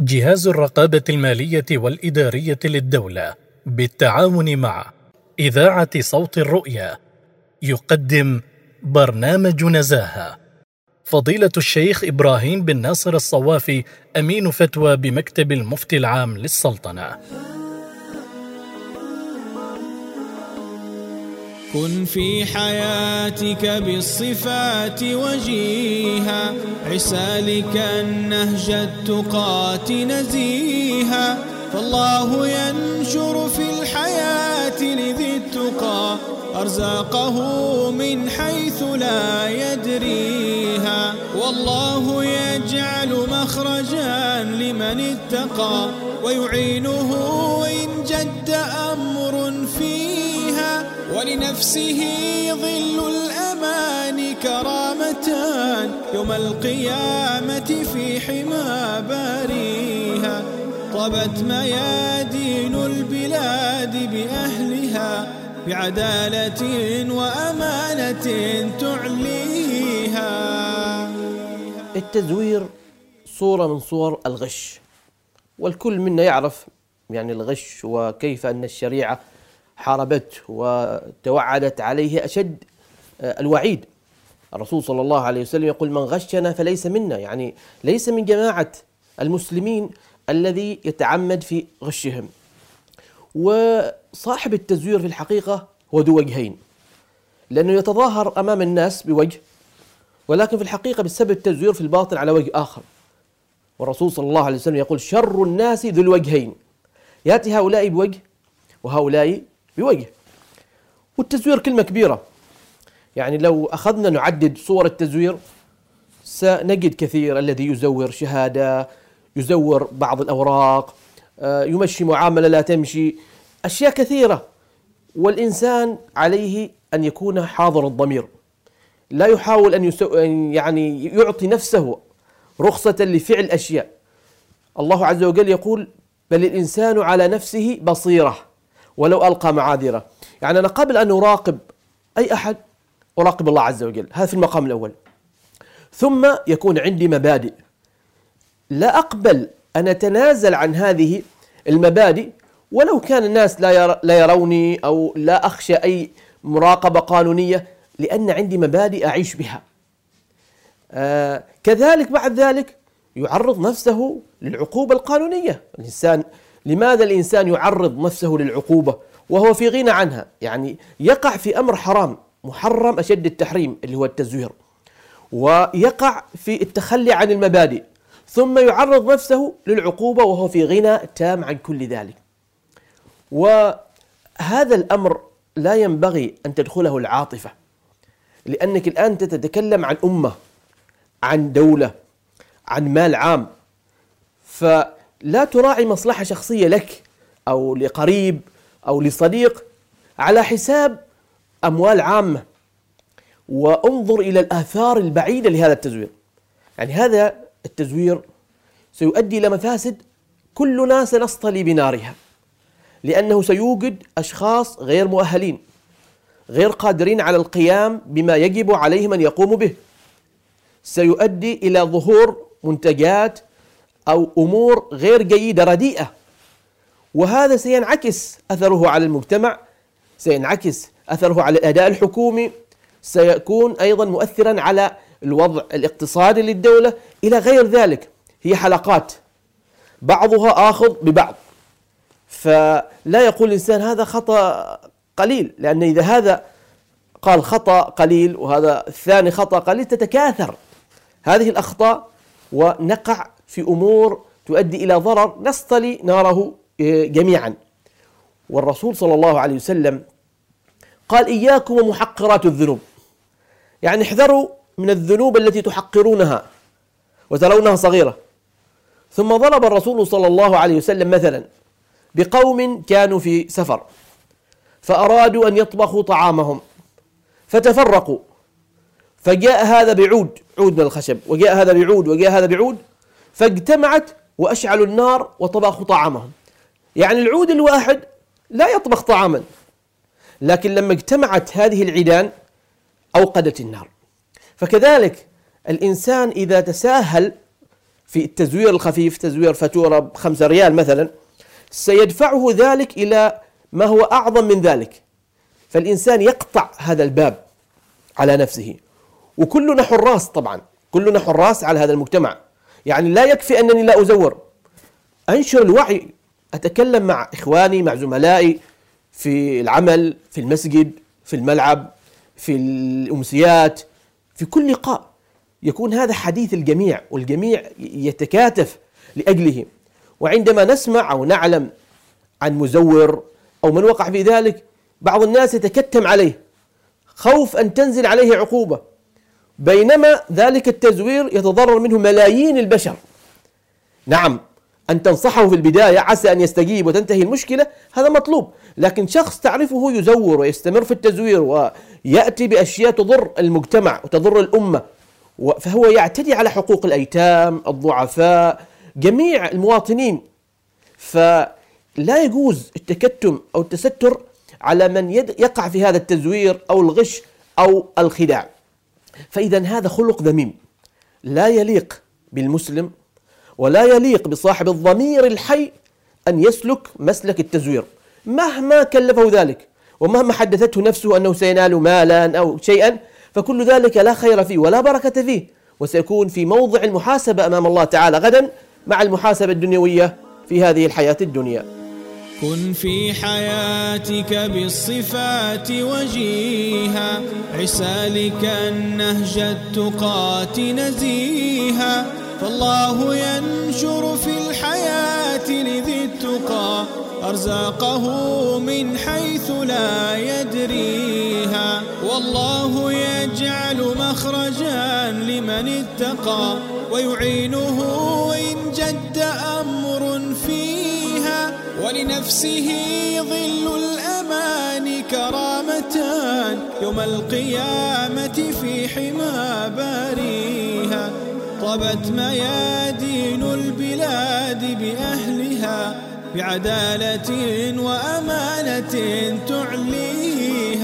جهاز الرقابة المالية والإدارية للدولة بالتعاون مع إذاعة صوت الرؤيا يقدم برنامج نزاهة. فضيلة الشيخ إبراهيم بن ناصر الصوافي أمين فتوى بمكتب المفتي العام للسلطنة. كن في حياتك بالصفات وجيها. عسالك النهج التقات نزيها. فالله ينشر في الحياة لذي التقى. أرزاقه من حيث لا يدريها. والله يجعل مخرجا لمن اتقى. ويعينه إن جد أمر فيها ولنفسه ظل الأمان كرامتان يوم القيامة في حمى باريها طبت ميادين البلاد بأهلها بعدالة وأمانة تعليها. التزوير صورة من صور الغش والكل منا يعرف يعني الغش وكيف أن الشريعة حاربته وتوعدت عليه أشد الوعيد. الرسول صلى الله عليه وسلم يقول من غشنا فليس منا. يعني ليس من جماعة المسلمين الذي يتعمد في غشهم. وصاحب التزوير في الحقيقة هو ذو وجهين. لأنه يتظاهر أمام الناس بوجه ولكن في الحقيقة بسبب التزوير في الباطن على وجه آخر. والرسول صلى الله عليه وسلم يقول شر الناس ذو الوجهين. يأتي هؤلاء بوجه وهؤلاء بوجه. والتزوير كلمة كبيرة. يعني لو أخذنا نعدد صور التزوير سنجد كثير الذي يزور شهادة يزور بعض الأوراق يمشي معاملة لا تمشي أشياء كثيرة. والإنسان عليه أن يكون حاضر الضمير. لا يحاول أن يعني يعطي نفسه رخصة لفعل أشياء. الله عز وجل يقول بل الإنسان على نفسه بصيرة. ولو ألقى معاذيره. يعني أنا قبل أن أراقب أي أحد أراقب الله عز وجل. هذا في المقام الأول. ثم يكون عندي مبادئ. لا أقبل أن أتنازل عن هذه المبادئ ولو كان الناس لا لا يروني أو لا أخشى أي مراقبة قانونية لأن عندي مبادئ أعيش بها. آه كذلك بعد ذلك يعرض نفسه للعقوبة القانونية. الإنسان لماذا الإنسان يعرض نفسه للعقوبة وهو في غنى عنها؟ يعني يقع في أمر حرام محرم أشد التحريم اللي هو التزوير ويقع في التخلي عن المبادئ ثم يعرض نفسه للعقوبة وهو في غنى تام عن كل ذلك. وهذا الأمر لا ينبغي أن تدخله العاطفة لأنك الآن تتكلم عن أمة عن دولة عن مال عام فلا تراعي مصلحة شخصية لك أو لقريب أو لصديق. على حساب أموال عامة. وانظر إلى الآثار البعيدة لهذا التزوير. يعني هذا التزوير سيؤدي إلى مفاسد كلنا سنصطلي بنارها. لأنه سيوجد أشخاص غير مؤهلين غير قادرين على القيام بما يجب عليهم أن يقوموا به. سيؤدي إلى ظهور منتجات أو أمور غير جيدة رديئة. وهذا سينعكس أثره على المجتمع سينعكس أثره على الأداء الحكومي سيكون أيضا مؤثرا على الوضع الاقتصادي للدولة. إلى غير ذلك هي حلقات بعضها آخذ ببعض. فلا يقول الإنسان هذا خطأ قليل لأن إذا هذا قال خطأ قليل وهذا الثاني خطأ قليل تتكاثر. هذه الأخطاء ونقع في أمور تؤدي إلى ضرر نصطلي ناره جميعا. والرسول صلى الله عليه وسلم قال إياكم ومحقرات الذنوب. يعني احذروا من الذنوب التي تحقرونها وترونها صغيرة. ثم ضرب الرسول صلى الله عليه وسلم مثلا بقوم كانوا في سفر فأرادوا أن يطبخوا طعامهم فتفرقوا فجاء هذا بعود عود من الخشب وجاء هذا بعود وجاء هذا بعود فاجتمعت وأشعلوا النار وطبخوا طعامهم. يعني العود الواحد لا يطبخ طعاما لكن لما اجتمعت هذه العيدان أوقدت النار. فكذلك الإنسان إذا تساهل في التزوير الخفيف تزوير فاتورة بخمسة ريال مثلا سيدفعه ذلك إلى ما هو أعظم من ذلك. فالإنسان يقطع هذا الباب على نفسه. وكلنا حراس طبعا كلنا حراس على هذا المجتمع. يعني لا يكفي أنني لا أزور. أنشر الوعي أتكلم مع إخواني مع زملائي في العمل في المسجد في الملعب في الأمسيات في كل لقاء. يكون هذا حديث الجميع والجميع يتكاتف لأجله. وعندما نسمع أو نعلم عن مزور أو من وقع في ذلك بعض الناس يتكتم عليه. خوف أن تنزل عليه عقوبة. بينما ذلك التزوير يتضرر منه ملايين البشر. نعم أن تنصحه في البداية عسى أن يستجيب وتنتهي المشكلة هذا مطلوب. لكن شخص تعرفه يزور ويستمر في التزوير ويأتي بأشياء تضر المجتمع وتضر الأمة فهو يعتدي على حقوق الأيتام الضعفاء جميع المواطنين. فلا يجوز التكتم أو التستر على من يقع في هذا التزوير أو الغش أو الخداع. فإذا هذا خلق ذميم. لا يليق بالمسلم ولا يليق بصاحب الضمير الحي أن يسلك مسلك التزوير. مهما كلفه ذلك ومهما حدثته نفسه أنه سينال مالا أو شيئا فكل ذلك لا خير فيه ولا بركة فيه. وسيكون في موضع المحاسبة أمام الله تعالى غدا مع المحاسبة الدنيوية في هذه الحياة الدنيا. كن في حياتك بالصفات وجيها. عسالك النهج التقات نزيها. فالله ينشر في الحياة لذي التقى. أرزاقه من حيث لا يدريها. والله يجعل مخرجا لمن اتقى. ويعينه إن جد ولنفسه ظل الأمان كرامتان يوم القيامة في حمى باريها طبت ميادين البلاد بأهلها بعدالة وأمانة تعلي